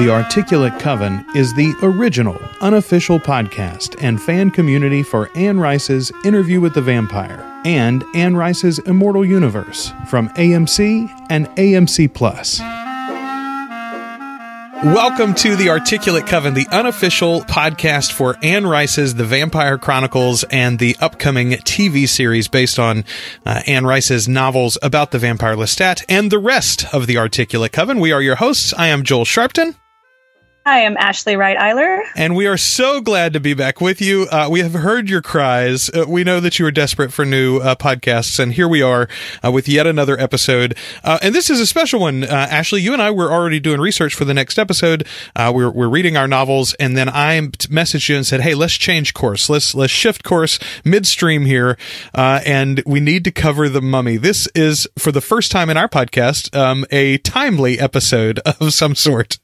The Articulate Coven is the original, unofficial podcast and fan community for Anne Rice's Interview with the Vampire and Anne Rice's Immortal Universe from AMC and AMC Plus. Welcome to the Articulate Coven, the unofficial podcast for Anne Rice's The Vampire Chronicles and the upcoming TV series based on uh, Anne Rice's novels about the vampire Lestat and the rest of the Articulate Coven. We are your hosts. I am Joel Sharpton. Hi, I'm Ashley Wright Eiler. And we are so glad to be back with you. Uh, we have heard your cries. Uh, we know that you are desperate for new uh, podcasts, and here we are uh, with yet another episode. Uh, and this is a special one. Uh, Ashley, you and I were already doing research for the next episode. we're, we're reading our novels, and then I messaged you and said, "Hey, let's change course. Let's let's shift course midstream here, and we need to cover the Mummy. This is for the first time in our podcast um, a timely episode of some sort."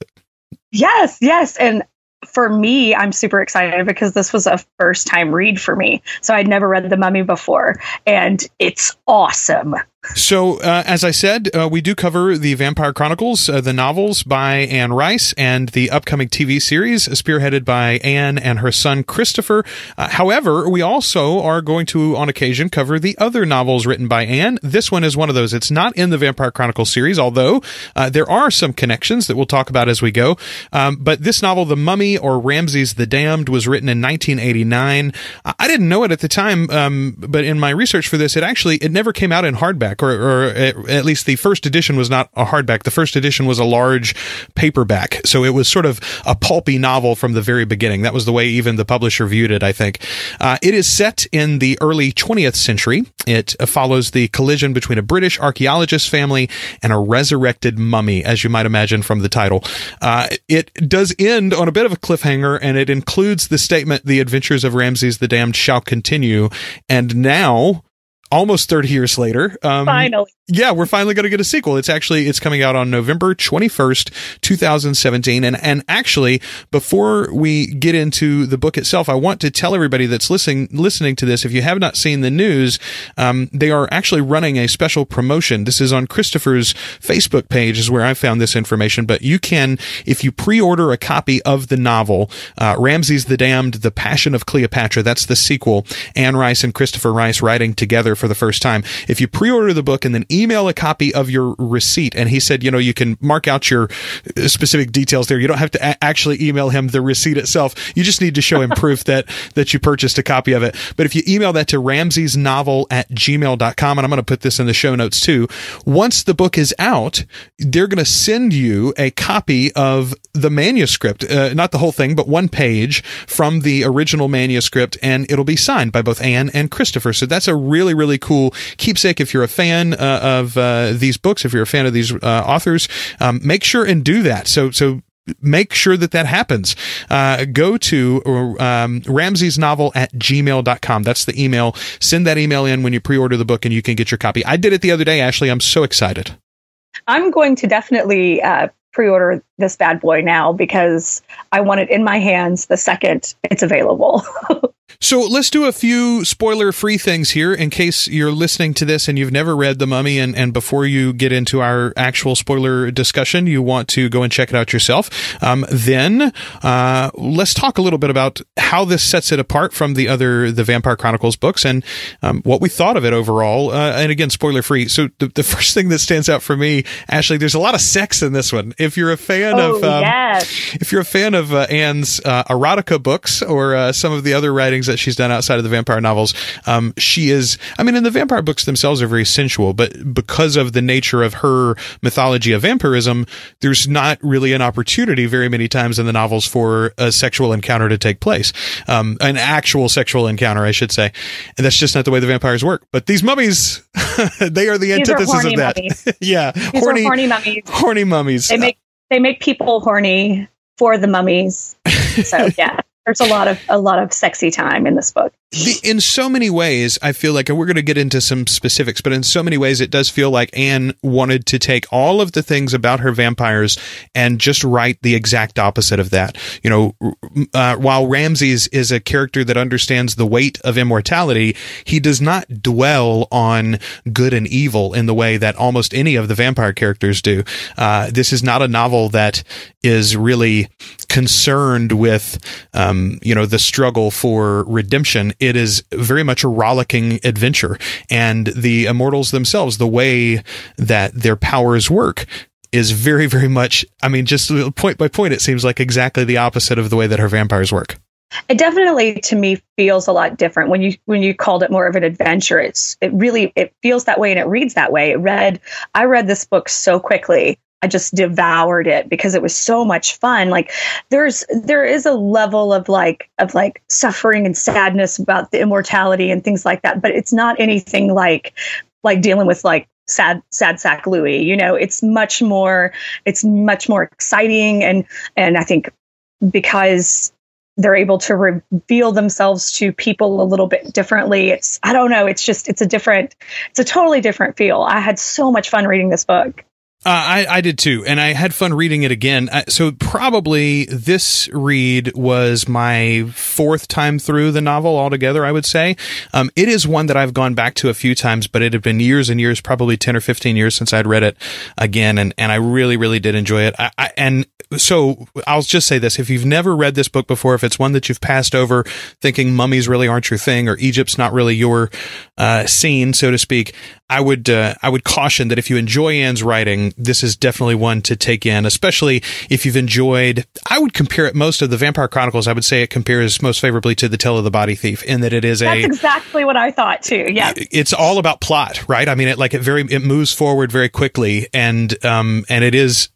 Yes, yes. And for me, I'm super excited because this was a first time read for me. So I'd never read The Mummy before, and it's awesome. So, uh, as I said, uh, we do cover the Vampire Chronicles, uh, the novels by Anne Rice, and the upcoming TV series spearheaded by Anne and her son Christopher. Uh, however, we also are going to, on occasion, cover the other novels written by Anne. This one is one of those. It's not in the Vampire Chronicles series, although uh, there are some connections that we'll talk about as we go. Um, but this novel, The Mummy or Ramses the Damned, was written in 1989. I didn't know it at the time, um, but in my research for this, it actually it never came out in hardback hardback, or, or at least the first edition was not a hardback. The first edition was a large paperback. So it was sort of a pulpy novel from the very beginning. That was the way even the publisher viewed it, I think. Uh, it is set in the early 20th century. It follows the collision between a British archaeologist family and a resurrected mummy, as you might imagine from the title. Uh, it does end on a bit of a cliffhanger, and it includes the statement, The adventures of Ramses the Damned shall continue. And now, almost 30 years later. Um, Finally yeah, we're finally going to get a sequel. It's actually it's coming out on November 21st, 2017 and and actually before we get into the book itself, I want to tell everybody that's listening listening to this if you have not seen the news, um, they are actually running a special promotion. This is on Christopher's Facebook page is where I found this information, but you can if you pre-order a copy of the novel uh, Ramses the Damned: The Passion of Cleopatra, that's the sequel. Anne Rice and Christopher Rice writing together for the first time. If you pre-order the book and then email a copy of your receipt. And he said, you know, you can mark out your uh, specific details there. You don't have to a- actually email him the receipt itself. You just need to show him proof that, that you purchased a copy of it. But if you email that to ramsesnovel at gmail.com, and I'm going to put this in the show notes too, once the book is out, they're going to send you a copy of the manuscript, uh, not the whole thing, but one page from the original manuscript, and it'll be signed by both Anne and Christopher. So that's a really, really cool keepsake if you're a fan uh, of uh, these books, if you're a fan of these uh, authors, um, make sure and do that. So, so make sure that that happens. Uh, go to um, Ramses novel at gmail.com. That's the email. Send that email in when you pre order the book and you can get your copy. I did it the other day, Ashley. I'm so excited. I'm going to definitely uh, pre order this bad boy now because I want it in my hands the second it's available. So let's do a few spoiler free things here in case you're listening to this and you've never read The Mummy. And, and before you get into our actual spoiler discussion, you want to go and check it out yourself. Um, then uh, let's talk a little bit about how this sets it apart from the other The Vampire Chronicles books and um, what we thought of it overall. Uh, and again, spoiler free. So the, the, first thing that stands out for me, Ashley, there's a lot of sex in this one. If you're a fan oh, of, um, yes. if you're a fan of uh, Anne's uh, erotica books or uh, some of the other writings that she's done outside of the vampire novels. Um, she is, I mean, in the vampire books themselves are very sensual, but because of the nature of her mythology of vampirism, there's not really an opportunity very many times in the novels for a sexual encounter to take place. Um, an actual sexual encounter, I should say. And that's just not the way the vampires work. But these mummies, they are the these antithesis are of that. yeah. These horny, horny mummies. Horny mummies. They make, they make people horny for the mummies. So yeah there's a lot of a lot of sexy time in this book. The, in so many ways, I feel like, and we're going to get into some specifics, but in so many ways, it does feel like Anne wanted to take all of the things about her vampires and just write the exact opposite of that. You know, uh, while Ramses is a character that understands the weight of immortality, he does not dwell on good and evil in the way that almost any of the vampire characters do. Uh, this is not a novel that is really concerned with, um, you know, the struggle for redemption it is very much a rollicking adventure. And the immortals themselves, the way that their powers work, is very, very much, I mean, just point by point, it seems like exactly the opposite of the way that her vampires work. It definitely to me feels a lot different when you when you called it more of an adventure. It's it really it feels that way and it reads that way. It read I read this book so quickly I just devoured it because it was so much fun. Like there's there is a level of like of like suffering and sadness about the immortality and things like that, but it's not anything like like dealing with like sad sad sack Louis. You know, it's much more it's much more exciting and and I think because they're able to reveal themselves to people a little bit differently. It's I don't know, it's just it's a different it's a totally different feel. I had so much fun reading this book. Uh, I, I did too, and I had fun reading it again. Uh, so probably this read was my fourth time through the novel altogether. I would say um, it is one that I've gone back to a few times, but it had been years and years, probably ten or fifteen years since I'd read it again, and and I really really did enjoy it. I, I, and so I'll just say this: if you've never read this book before, if it's one that you've passed over, thinking mummies really aren't your thing or Egypt's not really your uh, scene, so to speak, I would uh, I would caution that if you enjoy Anne's writing, this is definitely one to take in, especially if you've enjoyed. I would compare it most of the Vampire Chronicles. I would say it compares most favorably to the Tale of the Body Thief in that it is That's a. That's exactly what I thought too. Yeah, it's all about plot, right? I mean, it like it very it moves forward very quickly, and um and it is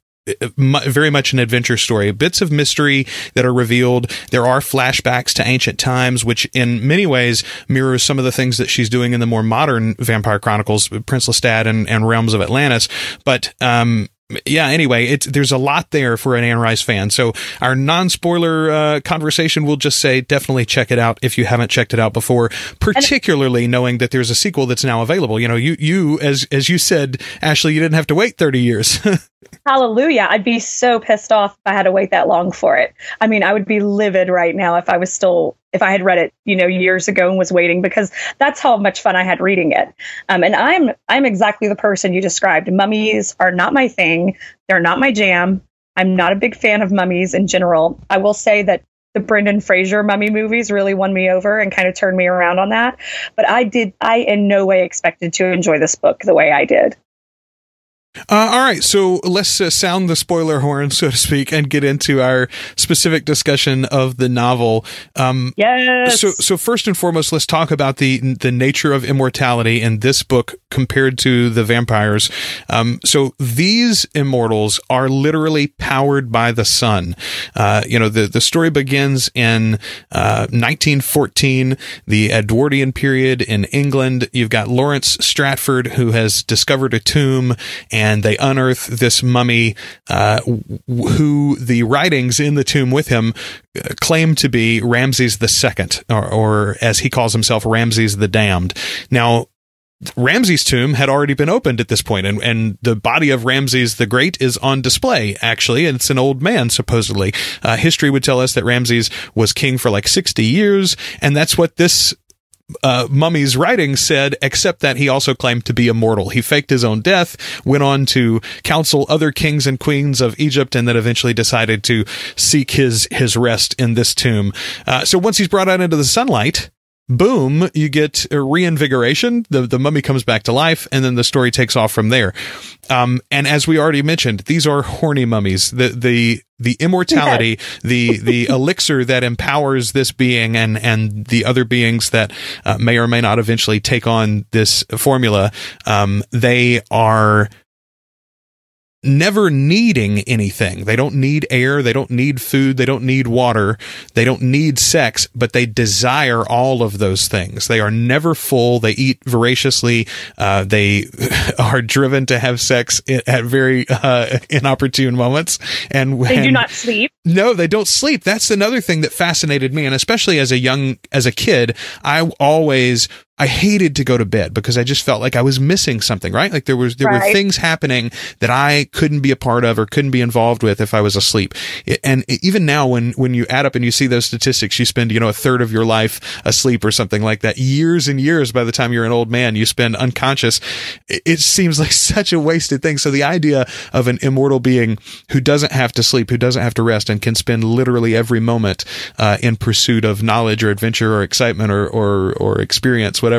very much an adventure story. Bits of mystery that are revealed. There are flashbacks to ancient times, which in many ways mirrors some of the things that she's doing in the more modern Vampire Chronicles, Prince Lestat and, and Realms of Atlantis. But, um, yeah, anyway, it's there's a lot there for an Anne Rice fan. So our non-spoiler uh, conversation will just say definitely check it out if you haven't checked it out before, particularly knowing that there's a sequel that's now available. You know, you you as as you said, Ashley, you didn't have to wait 30 years. Hallelujah. I'd be so pissed off if I had to wait that long for it. I mean, I would be livid right now if I was still if I had read it, you know, years ago and was waiting because that's how much fun I had reading it. Um, and I'm I'm exactly the person you described. Mummies are not my thing. They're not my jam. I'm not a big fan of mummies in general. I will say that the Brendan Fraser mummy movies really won me over and kind of turned me around on that. But I did I in no way expected to enjoy this book the way I did. Uh, all right, so let's uh, sound the spoiler horn, so to speak, and get into our specific discussion of the novel. Um, yes. So, so first and foremost, let's talk about the the nature of immortality in this book compared to the vampires. Um, so these immortals are literally powered by the sun. Uh, you know, the the story begins in 1914, uh, the Edwardian period in England. You've got Lawrence Stratford who has discovered a tomb. And they unearth this mummy, uh, who the writings in the tomb with him uh, claim to be Ramses the Second, or, or as he calls himself, Ramses the Damned. Now, Ramses' tomb had already been opened at this point, and, and the body of Ramses the Great is on display, actually, and it's an old man, supposedly. Uh, history would tell us that Ramses was king for like 60 years, and that's what this uh, Mummy's writing said, except that he also claimed to be immortal. He faked his own death, went on to counsel other kings and queens of Egypt, and then eventually decided to seek his his rest in this tomb. Uh, so once he's brought out into the sunlight, boom, you get a reinvigoration. The the mummy comes back to life, and then the story takes off from there. Um, and as we already mentioned, these are horny mummies. The the the immortality, yes. the the elixir that empowers this being and and the other beings that uh, may or may not eventually take on this formula. Um, they are never needing anything. They don't need air. They don't need food. They don't need water. They don't need sex, but they desire all of those things. They are never full. They eat voraciously. Uh, they are driven to have sex at very uh, inopportune moments. And they do not sleep. No, they don't sleep. That's another thing that fascinated me. And especially as a young, as a kid, I always I hated to go to bed because I just felt like I was missing something, right? Like there was there right. were things happening that I couldn't be a part of or couldn't be involved with if I was asleep. And even now when when you add up and you see those statistics, you spend, you know, a third of your life asleep or something like that. Years and years by the time you're an old man, you spend unconscious. It seems like such a wasted thing. So the idea of an immortal being who doesn't have to sleep, who doesn't have to rest and can spend literally every moment uh, in pursuit of knowledge or adventure or excitement or or, or experience, whatever.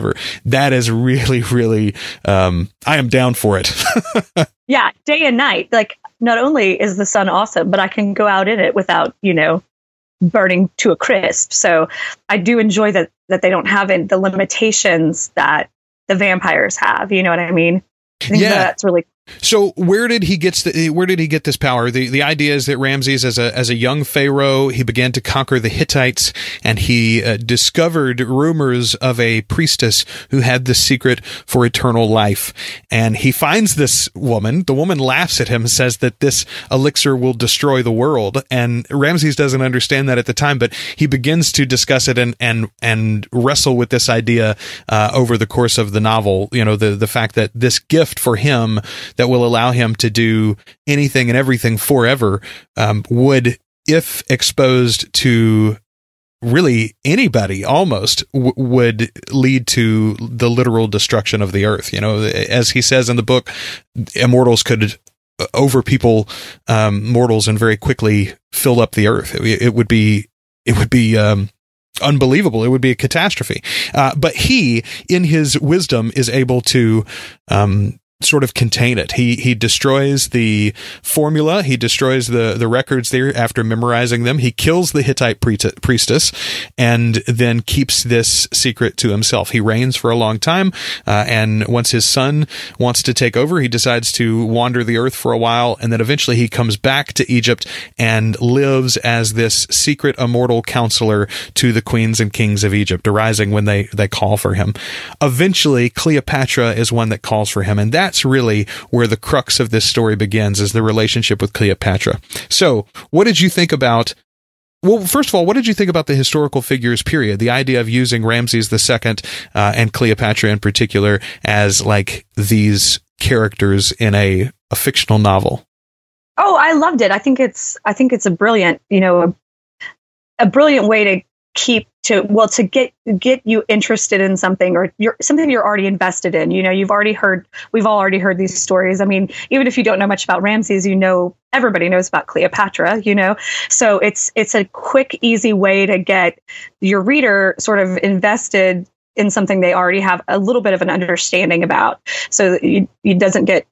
That is really, really, um, I am down for it. yeah, day and night. Like, not only is the sun awesome, but I can go out in it without, you know, burning to a crisp. So I do enjoy that that they don't have in the limitations that the vampires have. You know what I mean? I yeah, that's really so where did he get the, where did he get this power? The the idea is that Ramses, as a as a young pharaoh, he began to conquer the Hittites, and he uh, discovered rumors of a priestess who had the secret for eternal life. And he finds this woman. The woman laughs at him, says that this elixir will destroy the world. And Ramses doesn't understand that at the time, but he begins to discuss it and and and wrestle with this idea uh, over the course of the novel. You know, the the fact that this gift for him that will allow him to do anything and everything forever um, would, if exposed to really anybody almost w- would lead to the literal destruction of the earth. You know, as he says in the book, immortals could uh, over people um, mortals and very quickly fill up the earth. It, it would be it would be um, unbelievable. It would be a catastrophe. Uh, but he, in his wisdom, is able to um, sort of contain it. He he destroys the formula. He destroys the the records there after memorizing them. He kills the Hittite priestess, and then keeps this secret to himself. He reigns for a long time, uh, and once his son wants to take over, he decides to wander the earth for a while, and then eventually he comes back to Egypt and lives as this secret immortal counselor to the queens and kings of Egypt, arising when they they call for him. Eventually, Cleopatra is one that calls for him, and that that's really where the crux of this story begins is the relationship with Cleopatra. So, what did you think about well, first of all, what did you think about the historical figures period? The idea of using Ramses II uh, and Cleopatra in particular as like these characters in a, a fictional novel. Oh, I loved it. I think it's I think it's a brilliant, you know, a, a brilliant way to keep to well to get get you interested in something or you're something you're already invested in. You know you've already heard we've all already heard these stories. I mean even if you don't know much about ramses you know everybody knows about cleopatra you know? So it's it's a quick easy way to get your reader sort of invested in something they already have a little bit of an understanding about. So that you, it doesn't get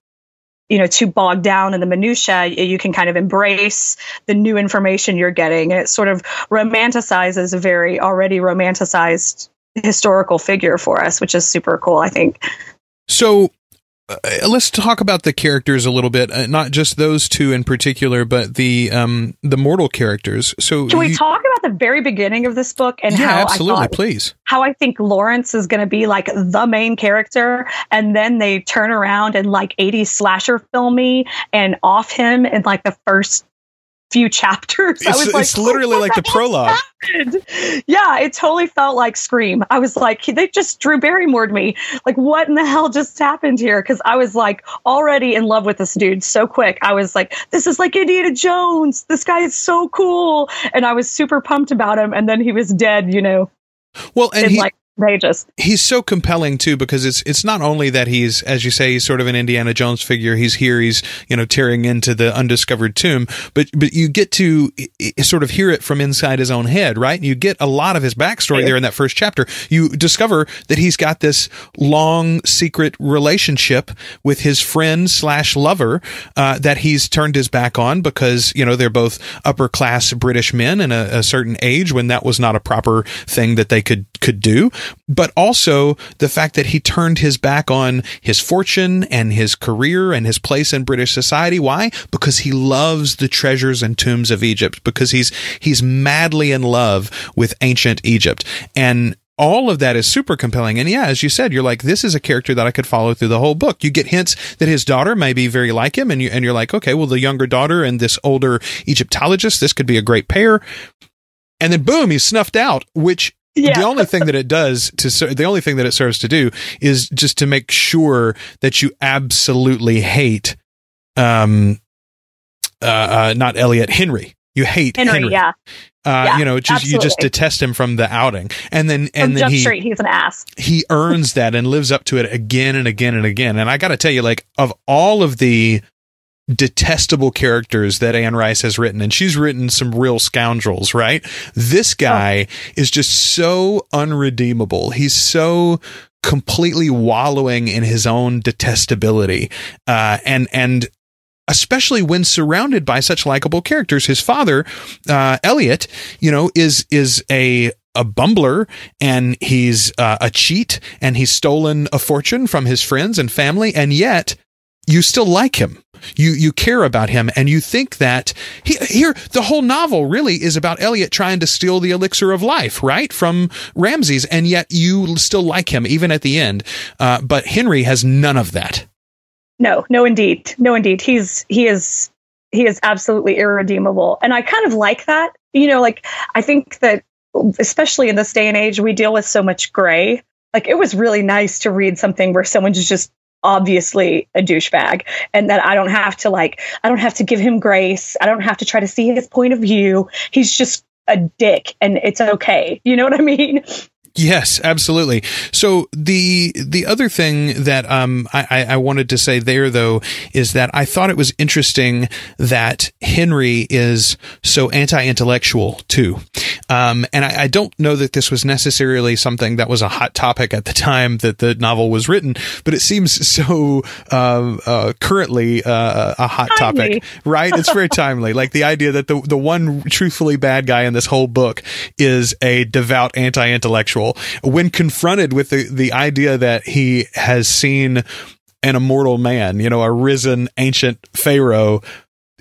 you know too bogged down in the minutia you can kind of embrace the new information you're getting. And it sort of romanticizes a very already romanticized historical figure for us which is super cool i think. So let's talk about the characters a little bit, uh, not just those two in particular, but the um, the mortal characters. So, can we talk about the very beginning of this book and yeah, how absolutely, I thought, please, how I think Lawrence is going to be like the main character, and then they turn around and like 80s slasher film me and off him in like the first few chapters. It's, I was like, it's literally like the prologue. Happened? Yeah, it totally felt like Scream. I was like, they just Drew Barrymore'd me. Like, what in the hell just happened here? Because I was like already in love with this dude so quick. I was like, this is like Indiana Jones. This guy is so cool, and I was super pumped about him. And then he was dead. You know. Well, and he, like He's so compelling too because it's it's not only that he's as you say he's sort of an Indiana Jones figure. He's here. He's you know tearing into the undiscovered tomb, but but you get to sort of hear it from inside his own head, right? You get a lot of his backstory there in that first chapter. You discover that he's got this long secret relationship with his friend slash lover uh, that he's turned his back on because you know they're both upper class British men in a, a certain age when that was not a proper thing that they could could do. But also the fact that he turned his back on his fortune and his career and his place in British society. Why? Because he loves the treasures and tombs of Egypt, because he's, he's madly in love with ancient Egypt. And all of that is super compelling. And yeah, as you said, you're like, this is a character that I could follow through the whole book. You get hints that his daughter may be very like him, and you and you're like, okay, well, the younger daughter and this older Egyptologist, this could be a great pair. And then boom, he's snuffed out, which yeah. the only thing that it does to the only thing that it serves to do is just to make sure that you absolutely hate um uh, uh not Elliot Henry you hate Henry, Henry. yeah uh, yeah, you know, just absolutely. you just detest him from the outing, and then and from then he Street, he's an ass. He earns that and lives up to it again and again and again. And I got to tell you, like of all of the detestable characters that Anne Rice has written, and she's written some real scoundrels, right? This guy oh. is just so unredeemable. He's so completely wallowing in his own detestability, uh, and and especially when surrounded by such likable characters. His father, uh, Elliot, you know, is is a a bumbler and he's uh, a cheat and he's stolen a fortune from his friends and family, and yet you still like him. You you care about him, and you think that he, here the whole novel really is about Elliot trying to steal the elixir of life, right, from Ramses, and yet you still like him even at the end. Uh, but Henry has none of that. No, no, indeed, no, indeed. He's he is he is absolutely irredeemable, and I kind of like that. You know, like I think that especially in this day and age, we deal with so much gray. Like it was really nice to read something where someone's just obviously a douchebag and that I don't have to like I don't have to give him grace. I don't have to try to see his point of view. He's just a dick and it's okay. You know what I mean? Yes, absolutely. So the the other thing that um, I, I wanted to say there though is that I thought it was interesting that Henry is so anti-intellectual too, um, and I, I, don't know that this was necessarily something that was a hot topic at the time that the novel was written, but it seems so uh, uh, currently uh, a hot timely. topic, right? It's very timely. Like the idea that the the one truthfully bad guy in this whole book is a devout anti-intellectual when confronted with the, the idea that he has seen an immortal man, you know, a risen ancient pharaoh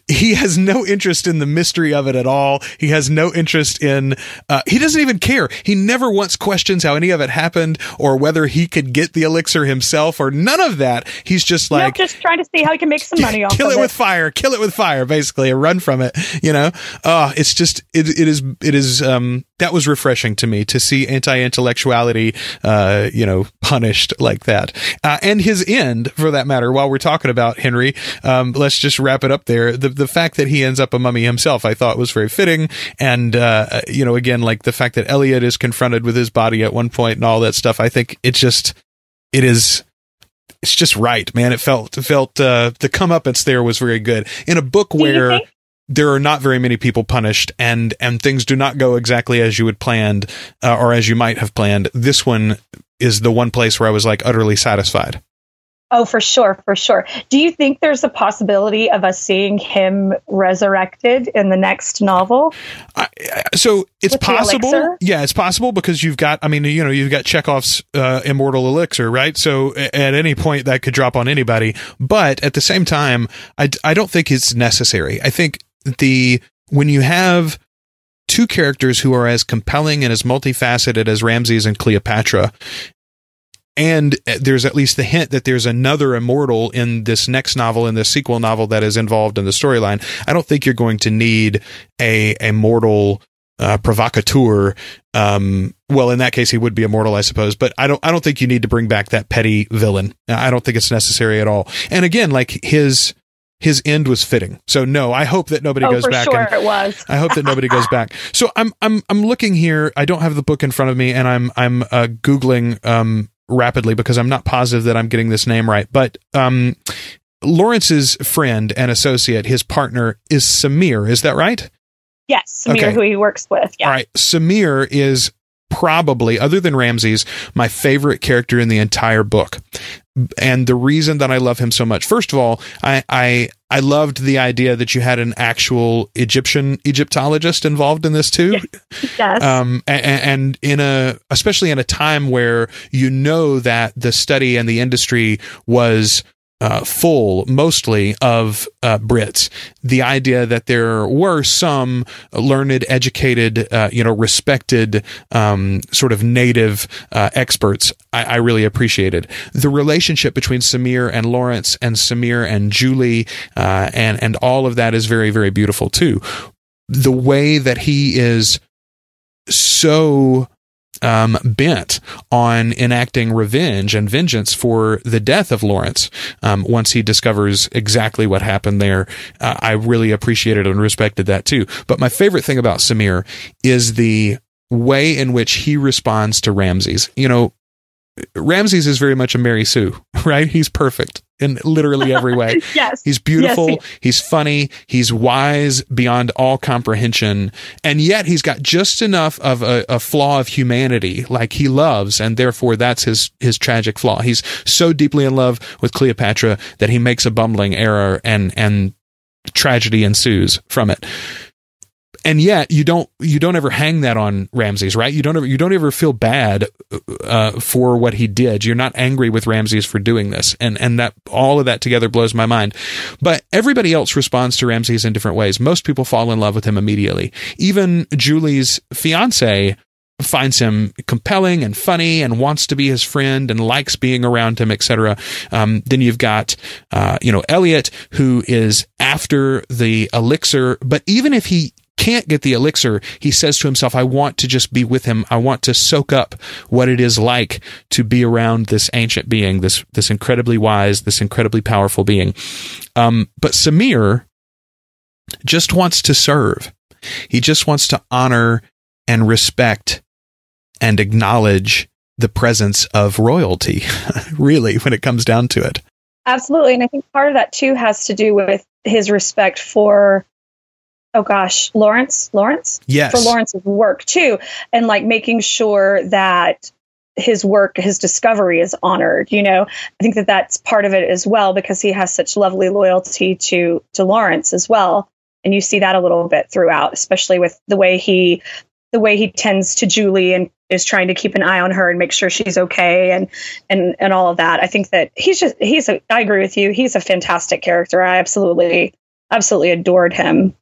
he has no interest in the mystery of it at all. He has no interest in, uh, he doesn't even care. He never once questions how any of it happened or whether he could get the elixir himself or none of that. He's just like, just trying to see how he can make some money off kill it, it with fire, kill it with fire, basically, and run from it, you know? Uh, it's just, it, it is, it is, um, that was refreshing to me to see anti-intellectuality, uh, you know, punished like that. Uh, and his end, for that matter, while we're talking about Henry, um, let's just wrap it up there. The, the fact that he ends up a mummy himself, I thought was very fitting. And, uh, you know, again, like the fact that Elliot is confronted with his body at one point and all that stuff, I think it's just, it is, it's just right, man. It felt, it felt, uh, the comeuppance there was very good in a book where, there are not very many people punished and and things do not go exactly as you had planned uh, or as you might have planned this one is the one place where i was like utterly satisfied Oh, for sure, for sure. Do you think there's a possibility of us seeing him resurrected in the next novel? I, so it's With possible. Yeah, it's possible because you've got, I mean, you know, you've got Chekhov's uh, immortal elixir, right? So at any point that could drop on anybody. But at the same time, I, I don't think it's necessary. I think the, when you have two characters who are as compelling and as multifaceted as Ramses and Cleopatra, and there's at least the hint that there's another immortal in this next novel in this sequel novel that is involved in the storyline i don't think you're going to need a a mortal uh, provocateur um, well in that case he would be immortal i suppose but i don't i don't think you need to bring back that petty villain i don't think it's necessary at all and again like his his end was fitting. So no, I hope that nobody oh, goes for back. Sure, it was. I hope that nobody goes back. So I'm I'm I'm looking here. I don't have the book in front of me, and I'm I'm uh, googling um, rapidly because I'm not positive that I'm getting this name right. But um, Lawrence's friend and associate, his partner, is Samir. Is that right? Yes, Samir, okay. who he works with. Yeah. All right. Samir is probably, other than Ramses, my favorite character in the entire book. And the reason that I love him so much, first of all, I, I I loved the idea that you had an actual Egyptian Egyptologist involved in this too. Yes. Um, and, and in a, especially in a time where you know that the study and the industry was uh, full mostly of uh, Brits. The idea that there were some learned, educated, uh, you know, respected, um, sort of native uh, experts, I, I, really appreciated. The relationship between Samir and Lawrence and Samir and Julie, uh, and and all of that is very very beautiful too. The way that he is so um, bent on enacting revenge and vengeance for the death of Lawrence. Um, once he discovers exactly what happened there, uh, I really appreciated and respected that too. But my favorite thing about Samir is the way in which he responds to Ramses. You know, Ramses is very much a Mary Sue, right? He's perfect in literally every way. yes. He's beautiful. Yes, he- he's funny. He's wise beyond all comprehension. And yet he's got just enough of a, a, flaw of humanity, like he loves. And therefore that's his, his tragic flaw. He's so deeply in love with Cleopatra that he makes a bumbling error and, and tragedy ensues from it and yet you don't you don't ever hang that on Ramses, right? You don't ever you don't ever feel bad uh, for what he did. You're not angry with Ramses for doing this, and and that all of that together blows my mind. But everybody else responds to Ramses in different ways. Most people fall in love with him immediately. Even Julie's fiance finds him compelling and funny and wants to be his friend and likes being around him, etc. Um, then you've got, uh, you know, Elliot who is after the elixir, but even if he can't get the elixir, he says to himself, I want to just be with him. I want to soak up what it is like to be around this ancient being, this, this incredibly wise, this incredibly powerful being. Um, but Samir just wants to serve. He just wants to honor and respect and acknowledge the presence of royalty, really, when it comes down to it. Absolutely. And I think part of that too has to do with his respect for oh gosh, Lawrence, Lawrence, yes, for Lawrence's work too, and like making sure that his work, his discovery is honored. You know, I think that that's part of it as well because he has such lovely loyalty to to Lawrence as well, and you see that a little bit throughout, especially with the way he the way he tends to Julie and is trying to keep an eye on her and make sure she's okay and and and all of that. I think that he's just he's a I agree with you. He's a fantastic character. I absolutely absolutely adored him.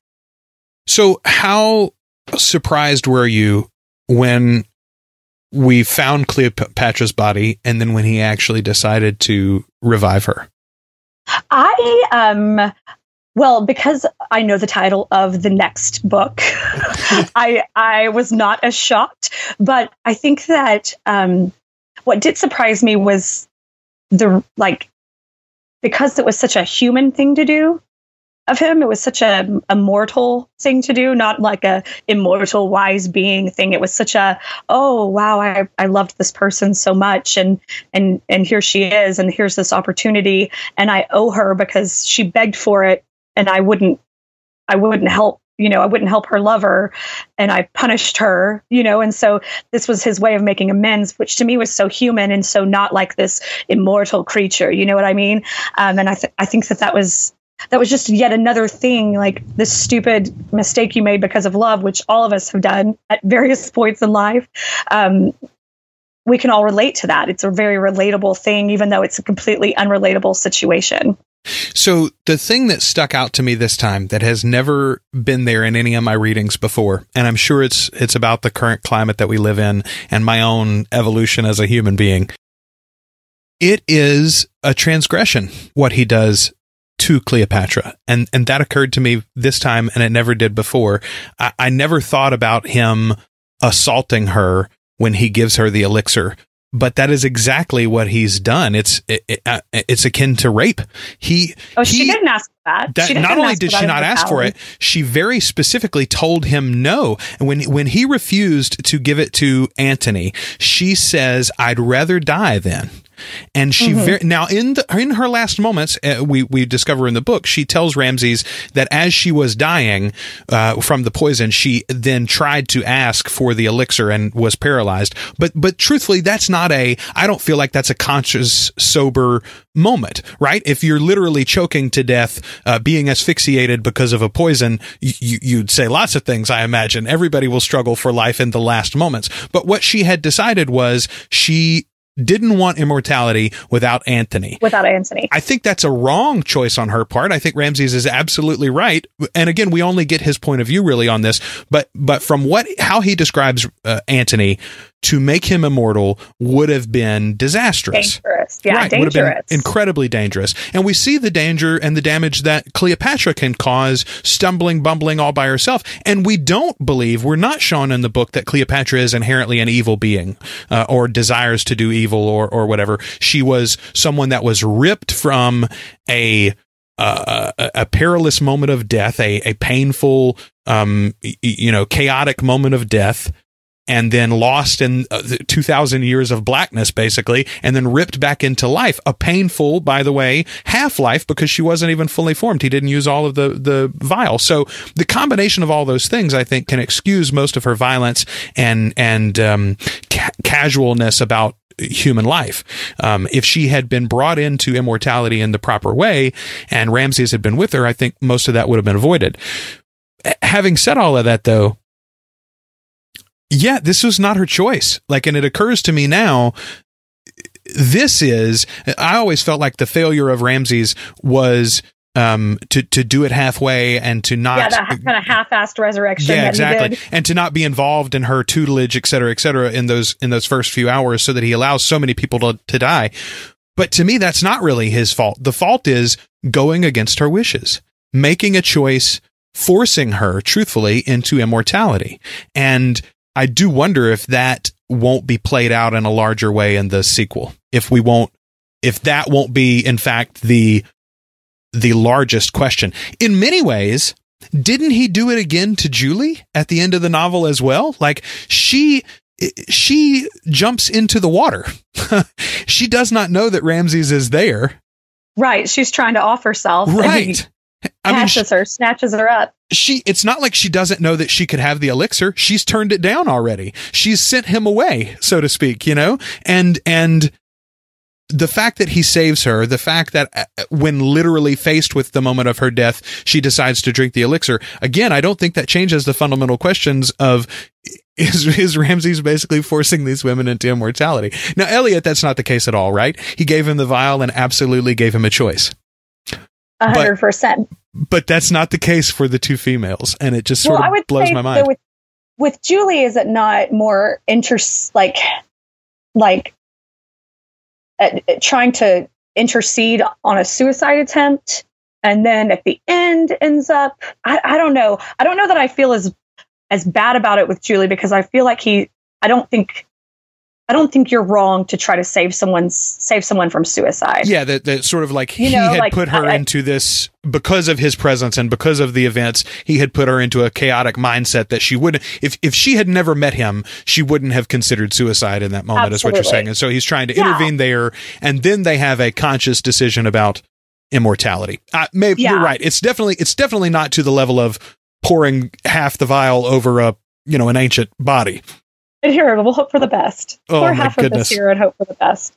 So, how surprised were you when we found Cleopatra's body and then when he actually decided to revive her? I um well, because I know the title of the next book, I I was not as shocked. But I think that um, what did surprise me was the like because it was such a human thing to do of him. It was such a, a mortal thing to do, not like a immortal wise being thing. It was such a oh wow, I, I loved this person so much and and and here she is and here's this opportunity and I owe her because she begged for it and I wouldn't I wouldn't help you know, I wouldn't help her lover and I punished her, you know, and so this was his way of making amends, which to me was so human and so not like this immortal creature, you know what I mean? Um, and I, th- I think that that was that was just yet another thing like this stupid mistake you made because of love which all of us have done at various points in life. Um, we can all relate to that. It's a very relatable thing even though it's a completely unrelatable situation. So the thing that stuck out to me this time that has never been there in any of my readings before and i'm sure it's it's about the current climate that we live in and my own evolution as a human being it is a transgression what he does to Cleopatra. And and that occurred to me this time and it never did before. I, I never thought about him assaulting her when he gives her the elixir. But that is exactly what he's done. It's it, it, uh, it's akin to rape. He oh she didn't ask that. that not only did she not ask for it, she very specifically told him no. And when when he refused to give it to Antony, she says, "I'd rather die then." And she mm-hmm. very now in the in her last moments uh, we we discover in the book she tells Ramses that as she was dying uh, from the poison she then tried to ask for the elixir and was paralyzed. But but truthfully that's not a I don't feel like that's a conscious sober moment right? If you're literally choking to death uh, being asphyxiated because of a poison you, you'd say lots of things I imagine. Everybody will struggle for life in the last moments. But what she had decided was she didn't want immortality without Antony. Without Antony. I think that's a wrong choice on her part. I think Ramses is absolutely right. And again, we only get his point of view really on this, but but from what how he describes uh, Antony to make him immortal would have been disastrous. Dangerous. Yeah, right, dangerous. Would have been incredibly dangerous. And we see the danger and the damage that Cleopatra can cause stumbling, bumbling all by herself. And we don't believe, we're not shown in the book that Cleopatra is inherently an evil being uh, or desires to do evil or, or whatever. She was someone that was ripped from a uh, a, a, perilous moment of death, a, a painful, um, you know, chaotic moment of death, and then lost in uh, 2000 years of blackness basically and then ripped back into life a painful by the way half life because she wasn't even fully formed he didn't use all of the the vial so the combination of all those things i think can excuse most of her violence and and um, ca- casualness about human life. Um, if she had been brought into immortality in the proper way and Ramses had been with her, I think most of that would have been avoided. Having said all of that, though, yeah, this was not her choice. Like, and it occurs to me now, this is, I always felt like the failure of Ramses was um, to to do it halfway and to not yeah, that kind of half-assed resurrection. Yeah, exactly, and to not be involved in her tutelage, et cetera, et cetera, in those in those first few hours, so that he allows so many people to to die. But to me, that's not really his fault. The fault is going against her wishes, making a choice, forcing her, truthfully, into immortality, and I do wonder if that won't be played out in a larger way in the sequel. If we won't, if that won't be, in fact, the the largest question. In many ways, didn't he do it again to Julie at the end of the novel as well? Like she she jumps into the water. she does not know that Ramses is there. Right. She's trying to off herself. Right. I mean, she, her, snatches her up. She, it's not like she doesn't know that she could have the elixir. She's turned it down already. She's sent him away, so to speak, you know? And, and the fact that he saves her, the fact that uh, when literally faced with the moment of her death, she decides to drink the elixir. Again, I don't think that changes the fundamental questions of is, is Ramses basically forcing these women into immortality? Now, Elliot, that's not the case at all, right? He gave him the vial and absolutely gave him a choice hundred percent. But that's not the case for the two females, and it just sort well, of blows my mind. With, with Julie, is it not more interest like like uh, trying to intercede on a suicide attempt, and then at the end ends up? I, I don't know. I don't know that I feel as as bad about it with Julie because I feel like he. I don't think I don't think you're wrong to try to save someone's save someone from suicide. Yeah, that, that sort of like you he know, had like, put her I, into this because of his presence and because of the events. He had put her into a chaotic mindset that she wouldn't. If if she had never met him, she wouldn't have considered suicide in that moment. Absolutely. Is what you're saying. And so he's trying to yeah. intervene there, and then they have a conscious decision about immortality. Uh, maybe yeah. you're right. It's definitely it's definitely not to the level of pouring half the vial over a you know an ancient body here, we'll hope for the best. Oh, Pour half goodness. of this year and hope for the best.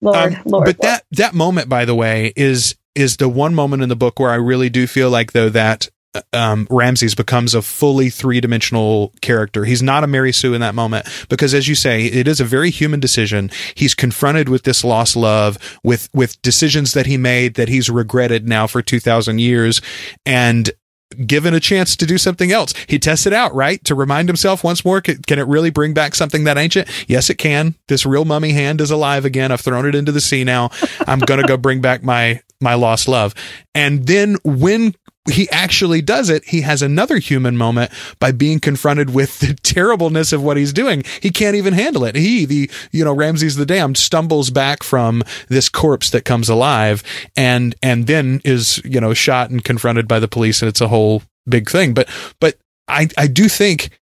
Lord, um, Lord. But Lord. that that moment, by the way, is is the one moment in the book where I really do feel like though that um, Ramses becomes a fully three dimensional character. He's not a Mary Sue in that moment because, as you say, it is a very human decision. He's confronted with this lost love, with with decisions that he made that he's regretted now for two thousand years, and given a chance to do something else. He tests it out, right? To remind himself once more, can, can, it really bring back something that ancient? Yes, it can. This real mummy hand is alive again. I've thrown it into the sea now. I'm going to go bring back my, my lost love. And then when he actually does it, he has another human moment by being confronted with the terribleness of what he's doing. He can't even handle it. He, the, you know, Ramses the Damned stumbles back from this corpse that comes alive and, and then is, you know, shot and confronted by the police and it's a whole big thing. But, but I, I do think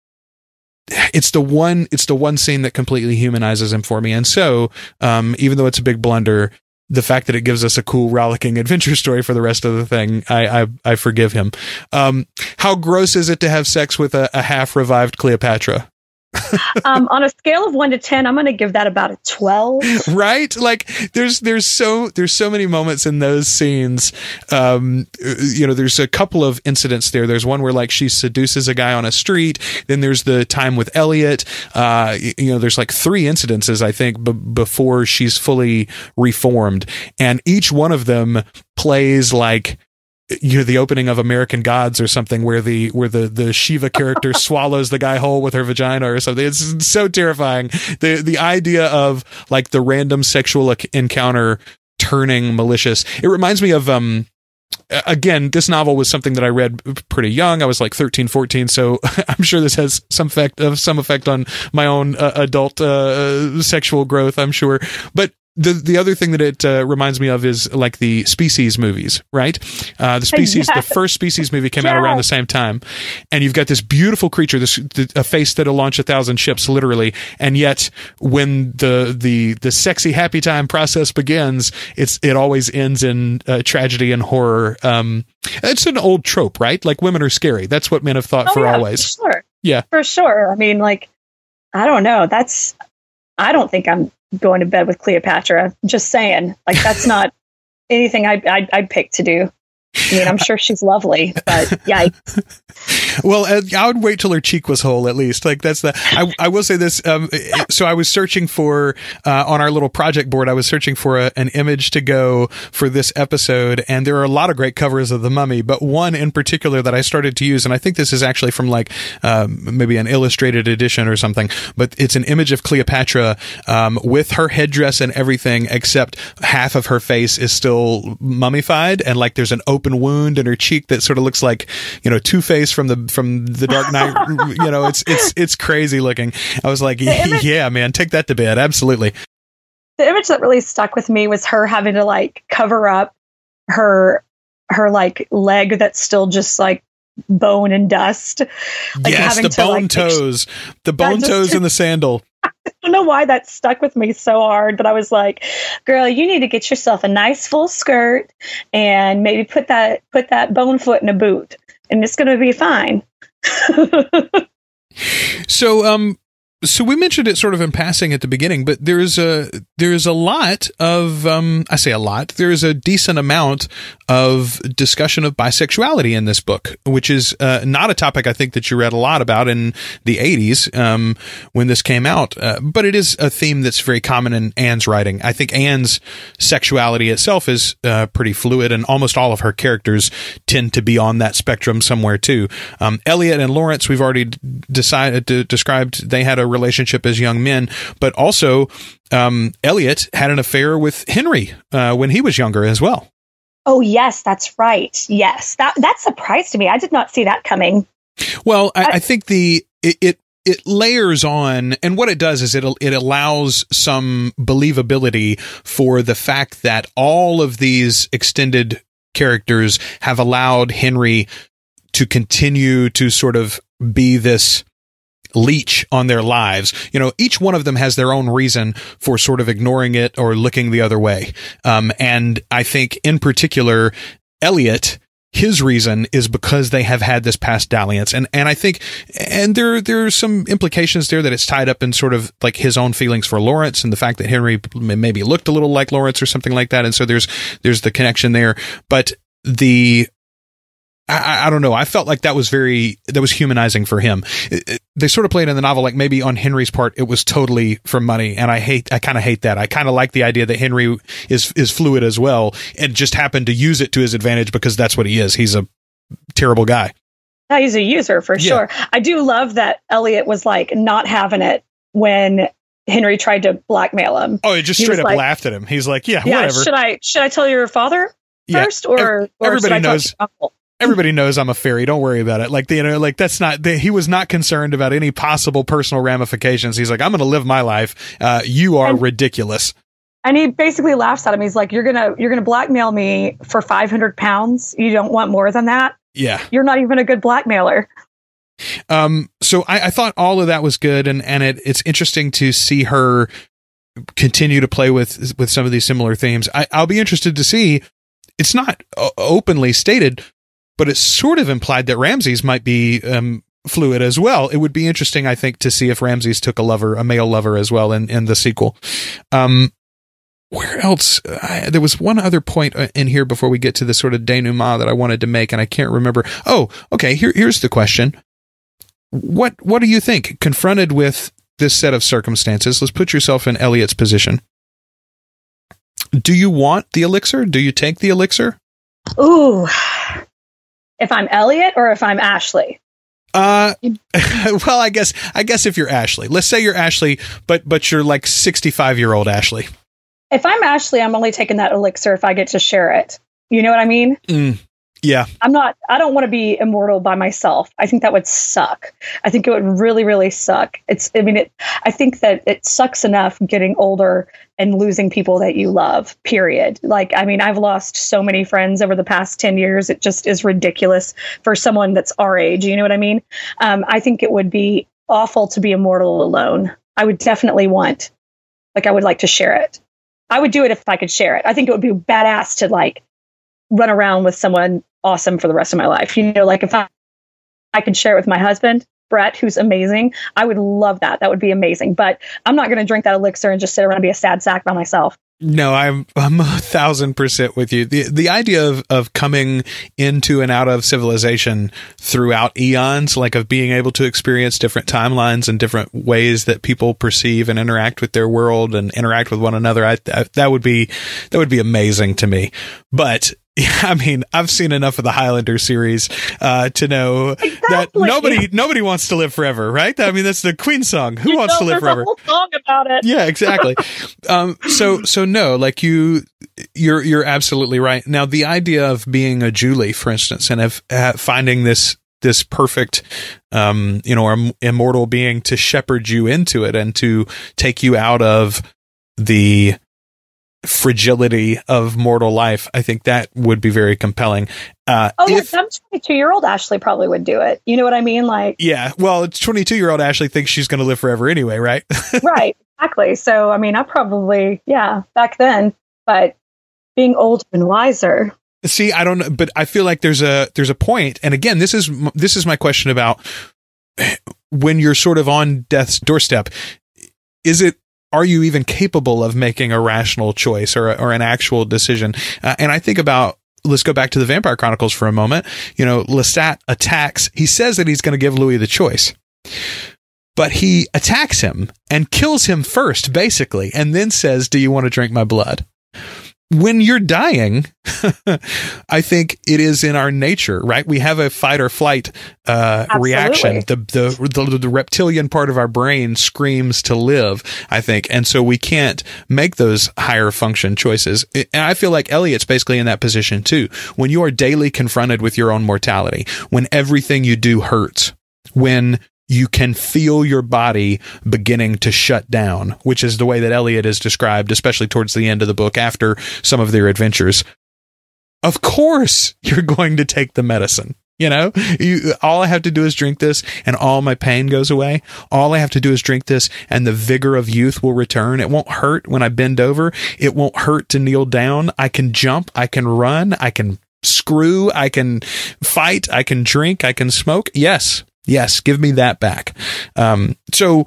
it's the one it's the one scene that completely humanizes him for me and so um, even though it's a big blunder the fact that it gives us a cool rollicking adventure story for the rest of the thing i i, I forgive him. Um, how gross is it to have sex with a, a half revived cleopatra um, on a scale of one to ten, I'm going to give that about a twelve. Right? Like there's there's so there's so many moments in those scenes. Um, you know, there's a couple of incidents there. There's one where like she seduces a guy on a street. Then there's the time with Elliot. Uh, you know, there's like three incidences I think b- before she's fully reformed, and each one of them plays like you know the opening of American Gods or something where the where the the Sheba character swallows the guy whole with her vagina or something. It's so terrifying. The the idea of like the random sexual encounter turning malicious. It reminds me of um again this novel was something that i read pretty young i was like 13 14 so i'm sure this has some effect of some effect on my own uh, adult uh, sexual growth i'm sure but the the other thing that it uh, reminds me of is like the Species movies, right? Uh, the Species, yes. the first Species movie came yes. out around the same time, and you've got this beautiful creature, this a face that'll launch a thousand ships, literally, and yet when the the the sexy happy time process begins, it's it always ends in uh, tragedy and horror. Um, it's an old trope, right? Like women are scary. That's what men have thought oh, for yeah, always. For sure. Yeah, for sure. I mean, like, I don't know. That's I don't think I'm going to bed with Cleopatra. Just saying, like that's not anything I, I I'd pick to do. I mean, I'm sure she's lovely, but yeah. well, uh, I would wait till her cheek was whole at least. Like that's the. I, I will say this. Um, so I was searching for uh, on our little project board. I was searching for a, an image to go for this episode, and there are a lot of great covers of the Mummy, but one in particular that I started to use, and I think this is actually from like um, maybe an illustrated edition or something. But it's an image of Cleopatra um, with her headdress and everything, except half of her face is still mummified, and like there's an open open wound in her cheek that sort of looks like you know Two Face from the from the Dark Knight. you know, it's it's it's crazy looking. I was like, image, yeah, man, take that to bed. Absolutely. The image that really stuck with me was her having to like cover up her her like leg that's still just like bone and dust. Like yes, the bone like, toes, the bone toes in the sandal. Don't know why that stuck with me so hard, but I was like, "Girl, you need to get yourself a nice full skirt and maybe put that put that bone foot in a boot, and it's going to be fine." so, um, so we mentioned it sort of in passing at the beginning, but there's a there's a lot of um, I say a lot. There is a decent amount of discussion of bisexuality in this book, which is uh, not a topic I think that you read a lot about in the '80s um, when this came out, uh, but it is a theme that's very common in Anne's writing. I think Anne's sexuality itself is uh, pretty fluid, and almost all of her characters tend to be on that spectrum somewhere too. Um, Elliot and Lawrence, we've already decided described they had a relationship as young men, but also um, Elliot had an affair with Henry uh, when he was younger as well. Oh yes, that's right. Yes, that that surprised me. I did not see that coming. Well, I, I think the it, it it layers on and what it does is it it allows some believability for the fact that all of these extended characters have allowed Henry to continue to sort of be this leech on their lives. You know, each one of them has their own reason for sort of ignoring it or looking the other way. Um, and I think in particular, Elliot, his reason is because they have had this past dalliance and and I think and there there are some implications there that it's tied up in sort of like his own feelings for Lawrence and the fact that Henry maybe looked a little like Lawrence or something like that and so there's there's the connection there but the I, I, don't know. I felt like that was very that was humanizing for him. It, it, they sort of played in the novel like maybe on Henry's part it was totally for money, and I hate. I kind of hate that. I kind of like the idea that Henry is is fluid as well, and just happened to use it to his advantage because that's what he is. He's a terrible guy. Yeah, he's a user for yeah. sure. I do love that Elliot was like not having it when Henry tried to blackmail him. Oh, he just straight he up like, laughed at him. He's like, "Yeah, yeah whatever." Should I should I tell your father first, yeah. or, or everybody knows? Everybody knows I'm a fairy. Don't worry about it. Like, you know, like that's not, they, he was not concerned about any possible personal ramifications. He's like, I'm going to live my life. Uh, you are and, ridiculous. And he basically laughs at him. He's like, you're going to, you're going to blackmail me for 500 pounds. You don't want more than that. Yeah. You're not even a good blackmailer. Um, so I, I thought all of that was good, and and it, it's interesting to see her continue to play with with some of these similar themes. I, I'll be interested to see. It's not openly stated, but it's sort of implied that Ramses might be um, fluid as well. It would be interesting, I think, to see if Ramses took a lover, a male lover as well in, in the sequel. Um, where else? I, there was one other point uh, in here before we get to the sort of denouement that I wanted to make, and I can't remember. Oh, okay. Here, here's the question. What, what do you think? Confronted with this set of circumstances, let's put yourself in Elliot's position. Do you want the elixir? Do you take the elixir? Ooh. If I'm Elliot or if I'm Ashley? Uh, well, I guess I guess if you're Ashley, let's say you're Ashley, but but you're like 65 year old Ashley. If I'm Ashley, I'm only taking that elixir if I get to share it. You know what I mean? Mm, yeah. I'm not, I don't want to be immortal by myself. I think that would suck. I think it would really, really suck. It's, I mean, it, I think that it sucks enough getting older and losing people that you love, period. Like, I mean, I've lost so many friends over the past 10 years. It just is ridiculous for someone that's our age. You know what I mean? Um, I think it would be awful to be immortal alone. I would definitely want, like, I would like to share it. I would do it if I could share it. I think it would be badass to like run around with someone awesome for the rest of my life. You know, like if I, I could share it with my husband, Brett, who's amazing, I would love that. That would be amazing. But I'm not going to drink that elixir and just sit around and be a sad sack by myself. No, I'm I'm a thousand percent with you. The the idea of of coming into and out of civilization throughout eons, like of being able to experience different timelines and different ways that people perceive and interact with their world and interact with one another, I, I, that would be that would be amazing to me. But I mean, I've seen enough of the Highlander series uh, to know exactly. that nobody nobody wants to live forever, right? I mean, that's the Queen song. Who you wants know, to live forever? song about it. Yeah, exactly. um, so so no, like you, you're you're absolutely right. Now, the idea of being a Julie, for instance, and of uh, finding this this perfect, um, you know, immortal being to shepherd you into it and to take you out of the fragility of mortal life, I think that would be very compelling. Uh, oh, yeah, some 22 year old Ashley probably would do it. You know what I mean? Like, yeah, well, 22 year old Ashley thinks she's going to live forever anyway, right? right, exactly. So, I mean, I probably, yeah, back then, but being older and wiser. See, I don't know, but I feel like there's a there's a point, and again, this is this is my question about when you're sort of on death's doorstep. Is it are you even capable of making a rational choice or, or an actual decision? Uh, and I think about let's go back to the Vampire Chronicles for a moment. You know, Lestat attacks. He says that he's going to give Louis the choice, but he attacks him and kills him first, basically, and then says, "Do you want to drink my blood?" When you're dying, I think it is in our nature, right? We have a fight or flight uh, reaction. The, the, the the reptilian part of our brain screams to live. I think, and so we can't make those higher function choices. And I feel like Elliot's basically in that position too. When you are daily confronted with your own mortality, when everything you do hurts, when you can feel your body beginning to shut down, which is the way that Elliot is described, especially towards the end of the book after some of their adventures. Of course, you're going to take the medicine. You know, you, all I have to do is drink this and all my pain goes away. All I have to do is drink this and the vigor of youth will return. It won't hurt when I bend over. It won't hurt to kneel down. I can jump. I can run. I can screw. I can fight. I can drink. I can smoke. Yes, Yes, give me that back. Um, so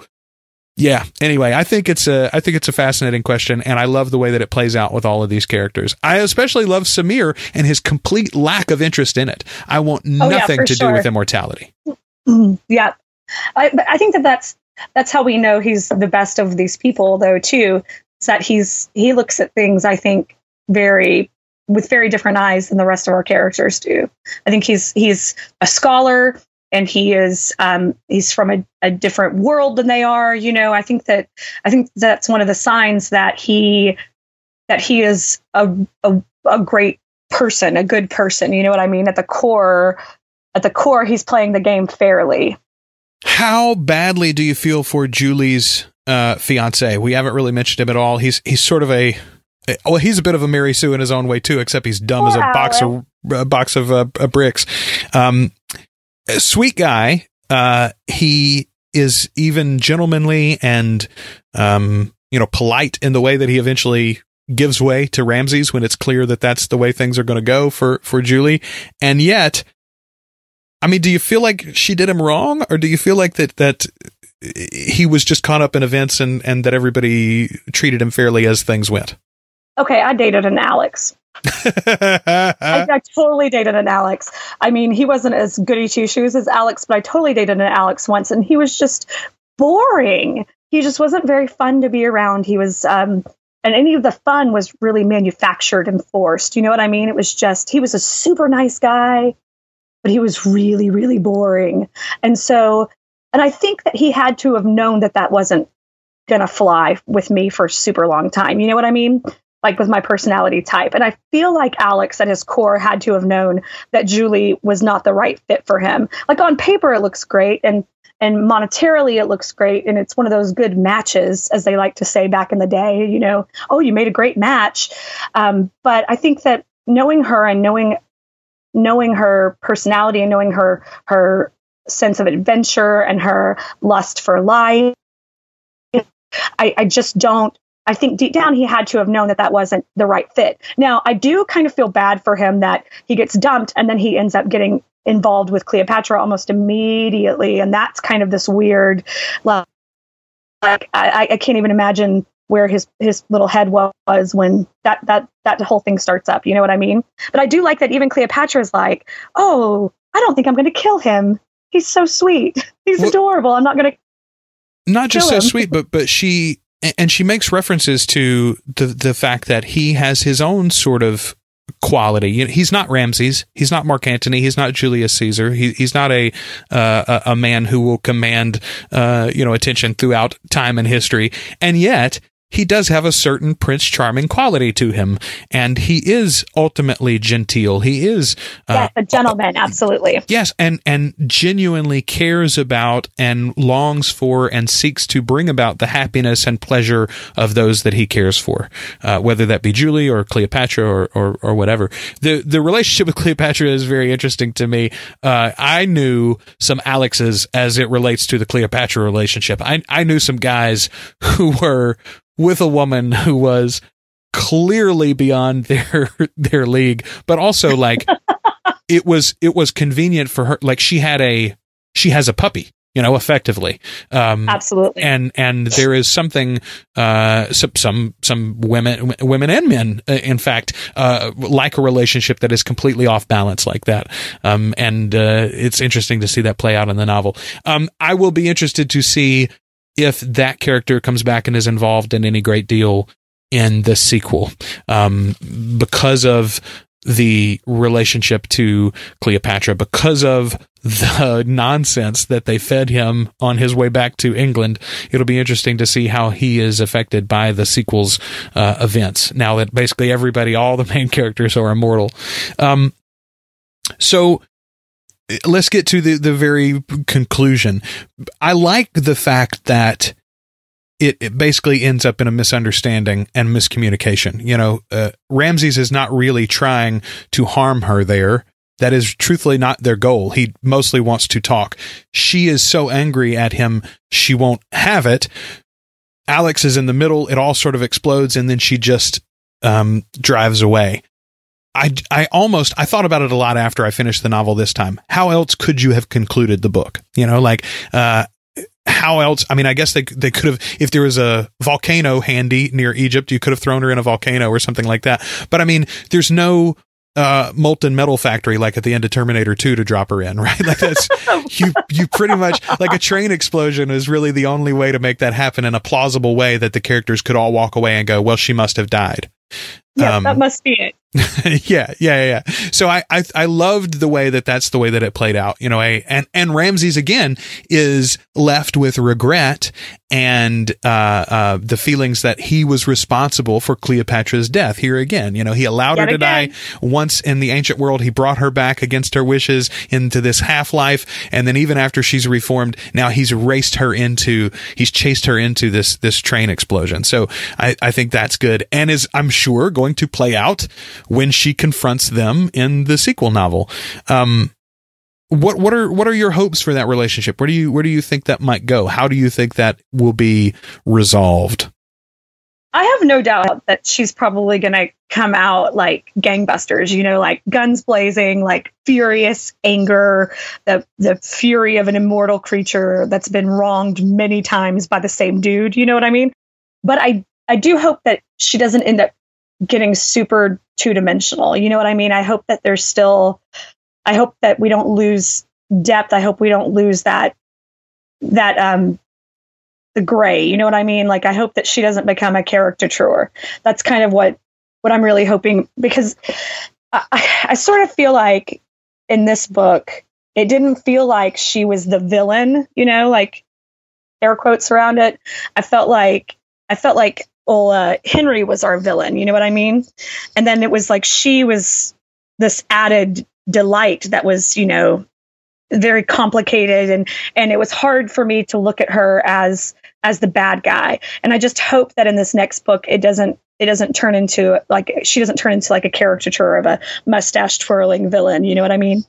yeah. Anyway, I think it's a I think it's a fascinating question, and I love the way that it plays out with all of these characters. I especially love Samir and his complete lack of interest in it. I want oh, nothing yeah, to sure. do with immortality. Mm-hmm. Yeah, I, I think that that's that's how we know he's the best of these people, though. Too, is that he's he looks at things. I think very with very different eyes than the rest of our characters do. I think he's he's a scholar and he is um, he's from a, a, different world than they are you know. I think that i think that's one of the signs that he that he is a, a, a great person a good person you know what i mean? At the core at the core he's playing the game fairly. How badly do you feel for julie's uh, fiance? We haven't really mentioned him at all. He's he's sort of a well, he's a bit of a Mary Sue in his own way too, except he's dumb as a box of a box of uh, bricks. Um, sweet guy. Uh, he is even gentlemanly and, um, you know, polite in the way that he eventually gives way to Ramses when it's clear that that's the way things are going to go for, for Julie. And yet, I mean, do you feel like she did him wrong or do you feel like that, that he was just caught up in events and, and that everybody treated him fairly as things went? Okay. I dated an Alex. I, I, totally dated an Alex. I mean, he wasn't as goody two shoes as Alex, but I totally dated an Alex once, and he was just boring. He just wasn't very fun to be around. He was, um, and any of the fun was really manufactured and forced. You know what I mean? It was just, he was a super nice guy, but he was really, really boring. And so, and I think that he had to have known that that wasn't going to fly with me for a super long time. You know what I mean? Like with my personality type. And I feel like Alex at his core had to have known that Julie was not the right fit for him. Like on paper it looks great and and monetarily it looks great and it's one of those good matches as they like to say back in the day, you know, oh you made a great match. Um, but I think that knowing her and knowing knowing her personality and knowing her her sense of adventure and her lust for life I, I, just don't I think deep down he had to have known that that wasn't the right fit. Now, I do kind of feel bad for him that he gets dumped and then he ends up getting involved with Cleopatra almost immediately. And that's kind of this weird, like, I, I can't even imagine where his his little head was when that that that whole thing starts up. You know what I mean? But I do like that even Cleopatra is like, oh, I don't think I'm going to kill him. He's so sweet. He's well, adorable. I'm not going to. Not just so sweet, but but she and she makes references to the the fact that he has his own sort of quality. He's not Ramses. He's not Mark Antony. He's not Julius Caesar. He, he's not a uh, a man who will command uh, you know attention throughout time and history. And yet he does have a certain Prince Charming quality to him, and he is ultimately genteel. He is uh, yes, a gentleman, absolutely. Yes, and and genuinely cares about and longs for and seeks to bring about the happiness and pleasure of those that he cares for, uh, whether that be Julie or Cleopatra or, or, or whatever. the The relationship with Cleopatra is very interesting to me. Uh, I knew some Alexes as it relates to the Cleopatra relationship. I I knew some guys who were with a woman who was clearly beyond their their league, but also like it was it was convenient for her. Like she had a she has a puppy, you know, effectively. Um, Absolutely. And and there is something uh, some some some women women and men, uh, in fact, uh, like a relationship that is completely off balance like that. Um, and uh, it's interesting to see that play out in the novel. Um, I will be interested to see if that character comes back and is involved in any great deal in the sequel um, because of the relationship to Cleopatra, because of the nonsense that they fed him on his way back to England. It'll be interesting to see how he is affected by the sequel's uh, events. Now that basically everybody, all the main characters are immortal. Um, so let's get to the, the very conclusion. I like the fact that it, it basically ends up in a misunderstanding and miscommunication. You know, uh, Ramses is not really trying to harm her there. That is truthfully not their goal. He mostly wants to talk. She is so angry at him, she won't have it. Alex is in the middle. It all sort of explodes, and then she just um, drives away. I, I almost I thought about it a lot after I finished the novel this time. How else could you have concluded the book? You know, like uh, how else? I mean, I guess they they could have if there was a volcano handy near Egypt, you could have thrown her in a volcano or something like that. But I mean, there's no uh, molten metal factory like at the end of Terminator 2 to drop her in, right? Like that's you you pretty much like a train explosion is really the only way to make that happen in a plausible way that the characters could all walk away and go, well, she must have died. Yeah, um, that must be it. yeah, yeah, yeah. So I, I, I loved the way that that's the way that it played out. You know, a, and and Ramses again is left with regret and uh, uh, the feelings that he was responsible for Cleopatra's death. Here again, you know, he allowed Yet her to again. die once in the ancient world. He brought her back against her wishes into this half life, and then even after she's reformed, now he's raced her into, he's chased her into this this train explosion. So I, I think that's good, and is I'm sure going to play out when she confronts them in the sequel novel. Um, what what are what are your hopes for that relationship? Where do you where do you think that might go? How do you think that will be resolved? I have no doubt that she's probably going to come out like gangbusters, you know, like guns blazing, like furious anger, the the fury of an immortal creature that's been wronged many times by the same dude, you know what I mean? But I I do hope that she doesn't end up getting super two-dimensional. You know what I mean? I hope that there's still I hope that we don't lose depth. I hope we don't lose that that um the gray. You know what I mean? Like I hope that she doesn't become a caricature. That's kind of what what I'm really hoping because I, I sort of feel like in this book it didn't feel like she was the villain. You know, like air quotes around it. I felt like I felt like well, uh, Henry was our villain. You know what I mean? And then it was like she was this added delight that was, you know, very complicated and and it was hard for me to look at her as as the bad guy. And I just hope that in this next book it doesn't it doesn't turn into like she doesn't turn into like a caricature of a mustache twirling villain. You know what I mean?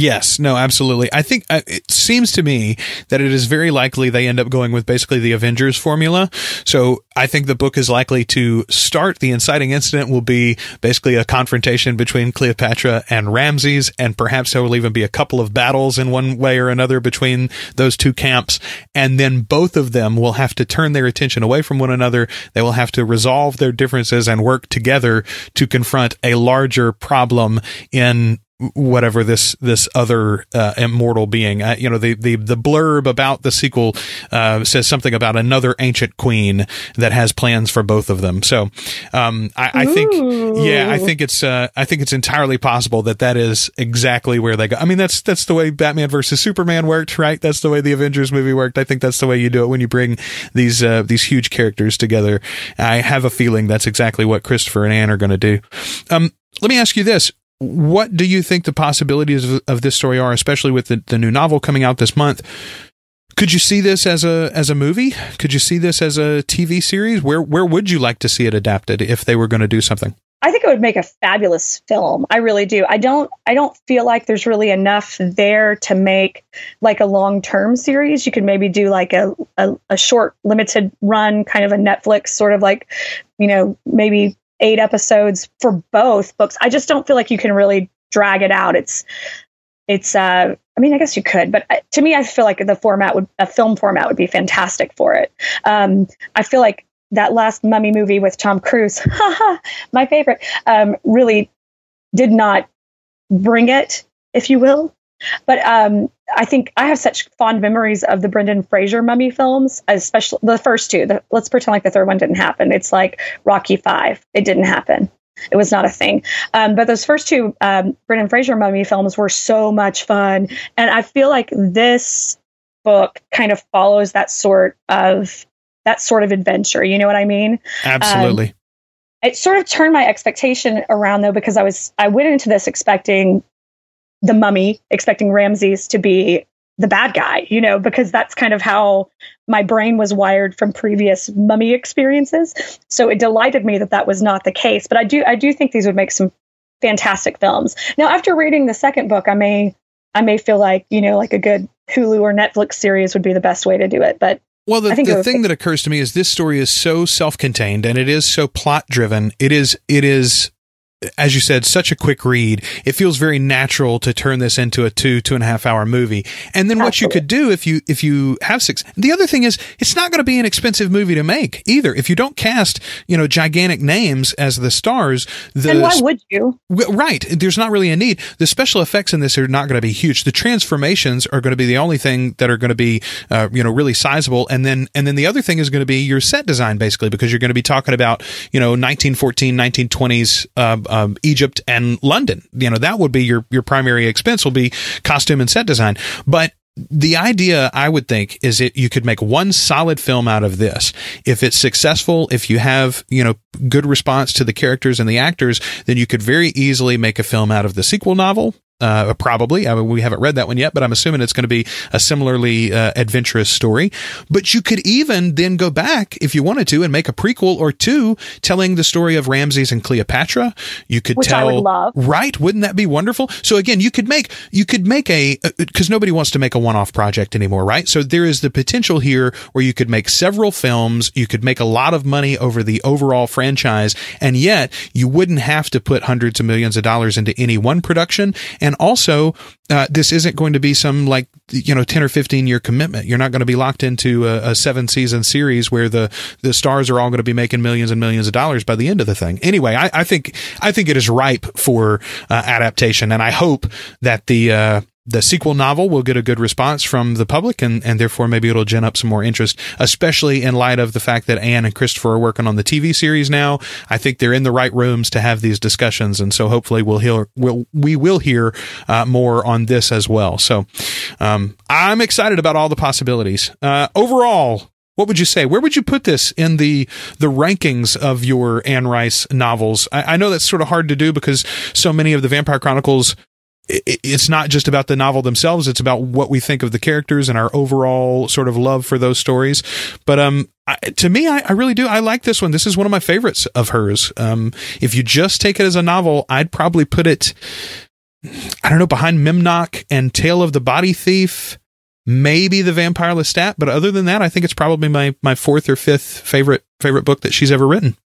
Yes, no, absolutely. I think uh, it seems to me that it is very likely they end up going with basically the Avengers formula. So I think the book is likely to start. The inciting incident will be basically a confrontation between Cleopatra and Ramses, and perhaps there will even be a couple of battles in one way or another between those two camps. And then both of them will have to turn their attention away from one another. They will have to resolve their differences and work together to confront a larger problem in whatever this this other uh, immortal being. Uh, you know, the, the the blurb about the sequel uh, says something about another ancient queen that has plans for both of them. So, um, I, I think, yeah, I think it's uh, I think it's entirely possible that that is exactly where they go. I mean, that's that's the way Batman versus Superman worked, right? That's the way the Avengers movie worked. I think that's the way you do it when you bring these uh, these huge characters together. I have a feeling that's exactly what Christopher and Anne are going to do. Um, let me ask you this what do you think the possibilities of, of this story are, especially with the, the new novel coming out this month? Could you see this as a as a movie? Could you see this as a TV series? Where where would you like to see it adapted if they were going to do something? I think it would make a fabulous film. I really do. I don't I don't feel like there's really enough there to make like a long-term series. You could maybe do like a, a, a short limited run kind of a Netflix sort of like, you know, maybe eight episodes for both books. I just don't feel like you can really drag it out. It's it's uh I mean I guess you could, but to me I feel like the format would a film format would be fantastic for it. Um I feel like that last mummy movie with Tom Cruise, my favorite, um, really did not bring it, if you will. But um, I think I have such fond memories of the Brendan Fraser mummy films, especially the first two. The, let's pretend like the third one didn't happen. It's like Rocky Five. It didn't happen. It was not a thing. Um, but those first two um, Brendan Fraser mummy films were so much fun, and I feel like this book kind of follows that sort of that sort of adventure. You know what I mean? Absolutely. Um, it sort of turned my expectation around though because I was I went into this expecting the mummy, expecting Ramses to be the bad guy, you know, because that's kind of how my brain was wired from previous mummy experiences. So it delighted me that that was not the case. But I do, I do think these would make some fantastic films. Now, after reading the second book, I may, I may feel like you know, like a good Hulu or Netflix series would be the best way to do it. But well, the, the thing that occurs to me is this story is so self-contained and it is so plot-driven. It is, it is as you said, such a quick read. It feels very natural to turn this into a two, two and a half hour movie. And then Absolutely. what you could do if you, if you have six, the other thing is it's not going to be an expensive movie to make either. If you don't cast, you know, gigantic names as the stars, the, and why would you? Right. There's not really a need. The special effects in this are not going to be huge. The transformations are going to be the only thing that are going to be, uh, you know, really sizable. And then, and then the other thing is going to be your set design basically, because you're going to be talking about, you know, 1914, 1920s, uh, um, Egypt and London. You know, that would be your, your primary expense will be costume and set design. But the idea I would think is that you could make one solid film out of this. If it's successful, if you have, you know, good response to the characters and the actors, then you could very easily make a film out of the sequel novel uh, probably. I mean, we haven't read that one yet, but I'm assuming it's going to be a similarly uh, adventurous story. But you could even then go back if you wanted to and make a prequel or two telling the story of Ramses and Cleopatra. You could Which tell, I would love. right? Wouldn't that be wonderful? So again, you could make you could make a because nobody wants to make a one-off project anymore, right? So there is the potential here where you could make several films, you could make a lot of money over the overall franchise, and yet you wouldn't have to put hundreds of millions of dollars into any one production. And also, uh, this isn't going to be some like you know 10 or 15 year commitment. You're not going to be locked into a, a, seven season series where the the stars are all going to be making millions and millions of dollars by the end of the thing. Anyway i, I think i think it is ripe for uh, adaptation. And i hope that the uh, the sequel novel will get a good response from the public and, and therefore maybe it'll gin up some more interest, especially in light of the fact that Anne and Christopher are working on the TV series now. I think they're in the right rooms to have these discussions. And so hopefully we'll hear, we'll, we will hear uh, more on this as well. So um, I'm excited about all the possibilities. Uh, overall, what would you say? Where would you put this in the the rankings of your Anne Rice novels? I, I, know that's sort of hard to do because so many of the Vampire Chronicles it's not just about the novel themselves. It's about what we think of the characters and our overall sort of love for those stories. But um I, to me I, I, really do. I like this one. This is one of my favorites of hers. Um if you just take it as a novel i'd probably put it i don't know behind memnoch and tale of the body thief maybe the vampire lestat. But other than that i think it's probably my my fourth or fifth favorite favorite book that she's ever written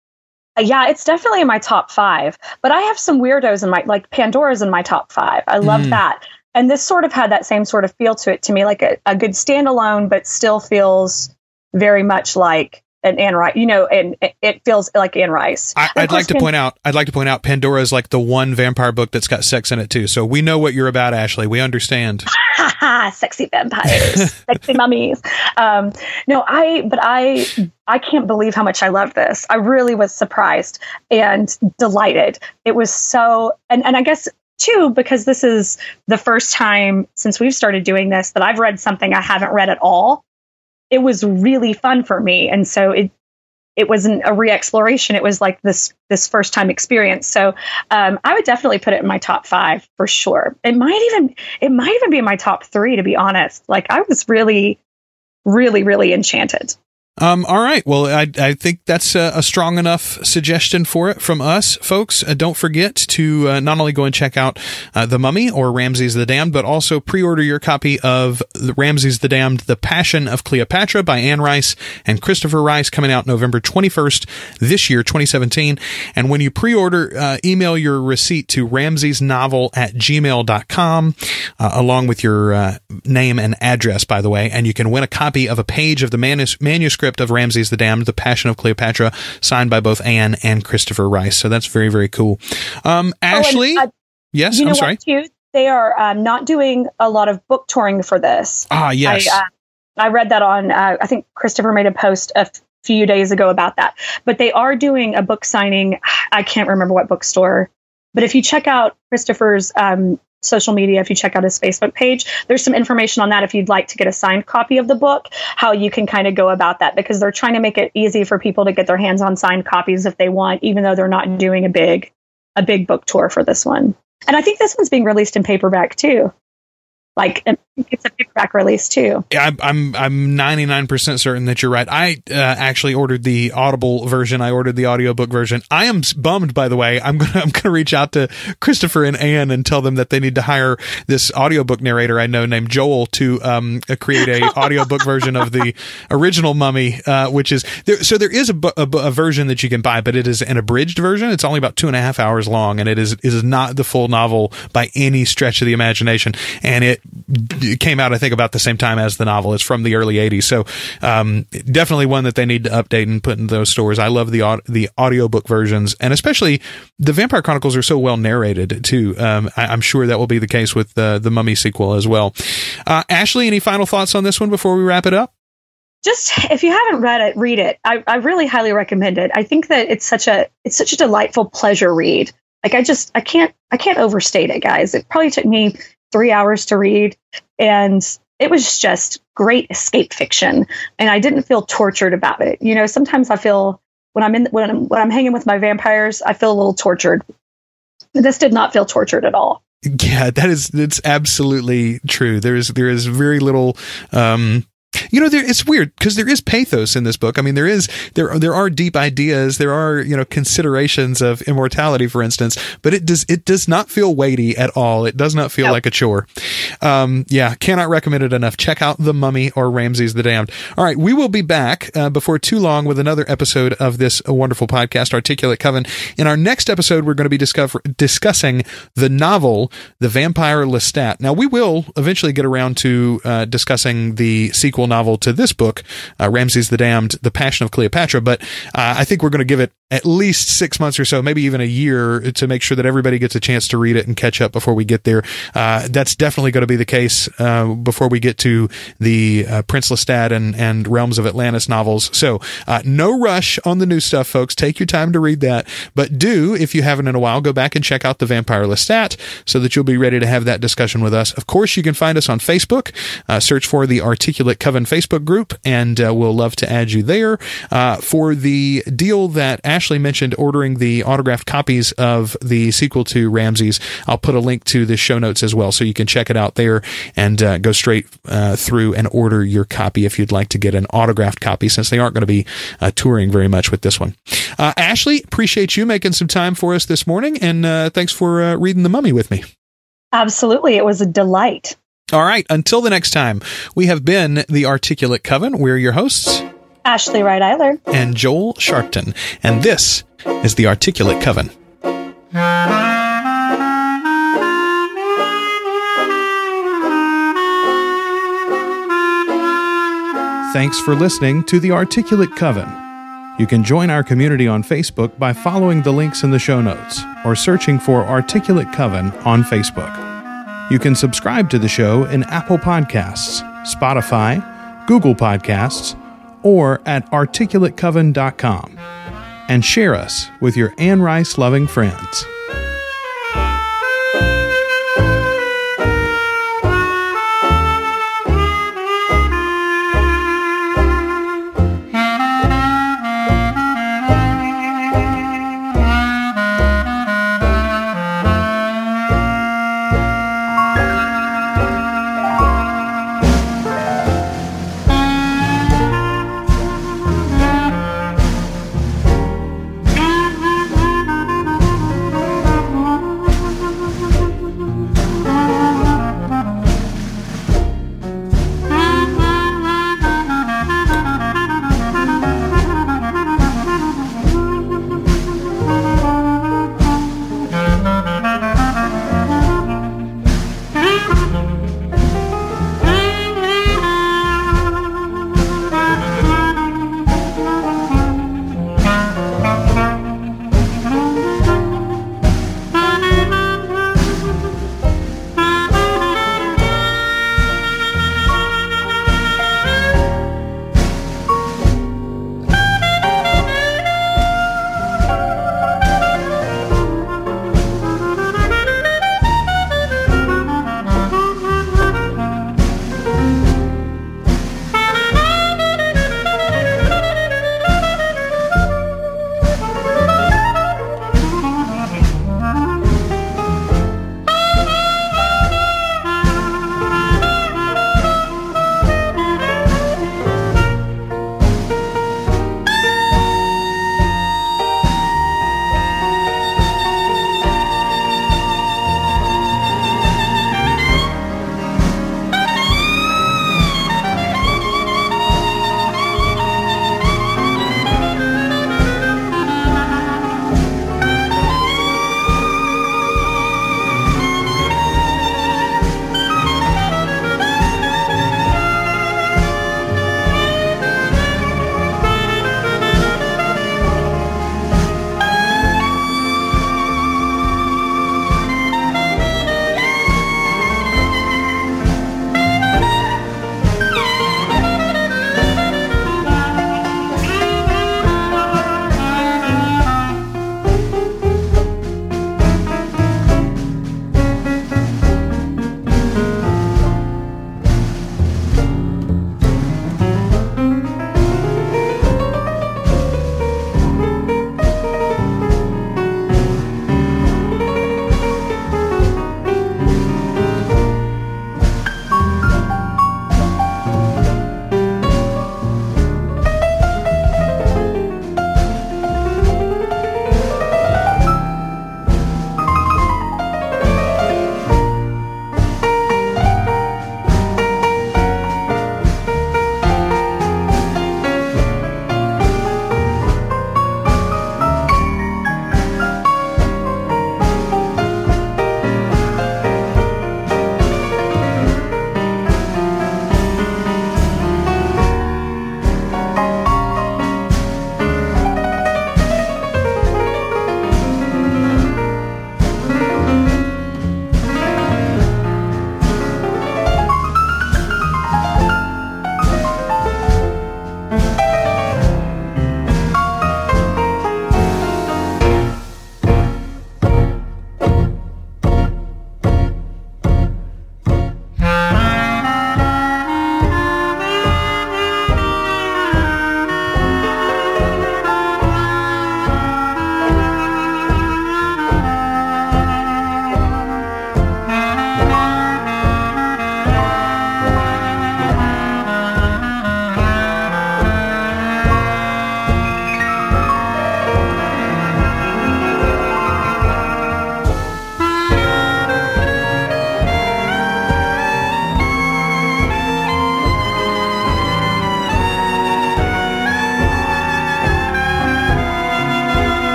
yeah, it's definitely in my top five. But I have some weirdos in my like Pandora's in my top five. I love mm. that. And this sort of had that same sort of feel to it to me, like a, a good standalone, but still feels very much like an Anne Rice, you know, and it feels like Anne Rice. I, would like to point out, I'd like to point out, Pandora is like the one vampire book that's got sex in it too. So we know what you're about, Ashley. We understand. Sexy vampires, sexy mummies. Um, no, I, but I, I can't believe how much I love this. I really was surprised and delighted. It was so, and and I guess too because this is the first time since we've started doing this that I've read something I haven't read at all it was really fun for me. And so it it wasn't a re-exploration. It was like this this first time experience. So um, I would definitely put it in my top five for sure. It might even it might even be in my top three to be honest. Like I was really, really, really enchanted. Um, all right. Well, I, I think that's a, a, strong enough suggestion for it from us, folks. Uh, don't forget to uh, not only go and check out uh, The Mummy or Ramses the Damned, but also pre order your copy of Ramses the Damned, The Passion of Cleopatra by Anne Rice and Christopher Rice, coming out November 21st this year, 2017. And when you pre order, uh, email your receipt to ramsesnovel at gmail.com, uh, along with your uh, name and address, by the way, and you can win a copy of a page of the manus- manuscript manuscript of Ramses the Damned, The Passion of Cleopatra, signed by both Anne and Christopher Rice. So that's very, very cool. Um, Ashley? Oh, and, uh, yes, I'm sorry. Too, they are um, not doing a lot of book touring for this. Ah, yes. I, uh, I read that on, uh, I think Christopher made a post a few days ago about that. But they are doing a book signing. I can't remember what bookstore. But if you check out Christopher's um, social media, if you check out his Facebook page, there's some information on that if you'd like to get a signed copy of the book, how you can kind of go about that because they're trying to make it easy for people to get their hands on signed copies if they want, even though they're not doing a big a big book tour for this one. And I think this one's being released in paperback too like it's a paperback release too. Yeah, I'm I'm 99% certain that you're right. I uh, actually ordered the Audible version. I ordered the audiobook version. I am bummed by the way. I'm going to I'm going to reach out to Christopher and Anne and tell them that they need to hire this audiobook narrator I know named Joel to um, create a audiobook version of the original Mummy uh, which is there so there is a, a, a, version that you can buy but it is an abridged version. It's only about two and a half hours long and it is is not the full novel by any stretch of the imagination and it it came out, I think, about the same time as the novel. It's from the early '80s, so um, definitely one that they need to update and put in those stores. I love the the audiobook versions, and especially the Vampire Chronicles are so well narrated too. Um, I, am sure that will be the case with the the Mummy sequel as well. Uh, Ashley, any final thoughts on this one before we wrap it up? just if you haven't read it read it I, I really highly recommend it i think that it's such a it's such a delightful pleasure read like i just i can't i can't overstate it guys it probably took me three hours to read. And it was just great escape fiction. And I didn't feel tortured about it. You know, sometimes I feel when I'm in when I'm when I'm hanging with my vampires, I feel a little tortured. This did not feel tortured at all. Yeah, that is that's absolutely true. There is there is very little um you know, there, it's weird because there is pathos in this book. I mean, there is there there are deep ideas, there are you know considerations of immortality, for instance, but it does it does not feel weighty at all. It does not feel nope. like a chore. Um, yeah, cannot recommend it enough. Check out The Mummy or Ramses the Damned. All right, we will be back uh, before too long with another episode of this wonderful podcast, Articulate Coven. In our next episode, we're going to be discover, discussing the novel The Vampire Lestat. Now, we will eventually get around to uh, discussing the sequel sequel novel to this book, uh, Ramses the Damned, The Passion of Cleopatra. But uh, I think we're going to give it at least six months or so, maybe even a year to make sure that everybody gets a chance to read it and catch up before we get there. Uh, that's definitely going to be the case uh, before we get to the Prince Lestat and, and Realms of Atlantis novels. So no rush on the new stuff, folks. Take your time to read that. But do, if you haven't in a while, go back and check out The Vampire Lestat so that you'll be ready to have that discussion with us. Of course, you can find us on Facebook. Uh, search for the Articulate Coven Facebook group, and uh, we'll love to add you there. for the deal that Ashley mentioned ordering the autographed copies of the sequel to Ramses. I'll put a link to the show notes as well, so you can check it out there and uh, go straight uh, through and order your copy if you'd like to get an autographed copy, since they aren't going to be uh, touring very much with this one. Uh, Ashley, appreciate you making some time for us this morning, and uh, thanks for uh, reading The Mummy with me. Absolutely. It was a delight. All right. Until the next time, we have been the Articulate Coven. We're your hosts. Ashley Wright Eiler, and Joel Sharpton. And this is The Articulate Coven. Thanks for listening to The Articulate Coven. You can join our community on Facebook by following the links in the show notes or searching for Articulate Coven on Facebook. You can subscribe to the show in Apple Podcasts, Spotify, Google Podcasts, or at articulatecoven.com and share us with your Anne Rice loving friends.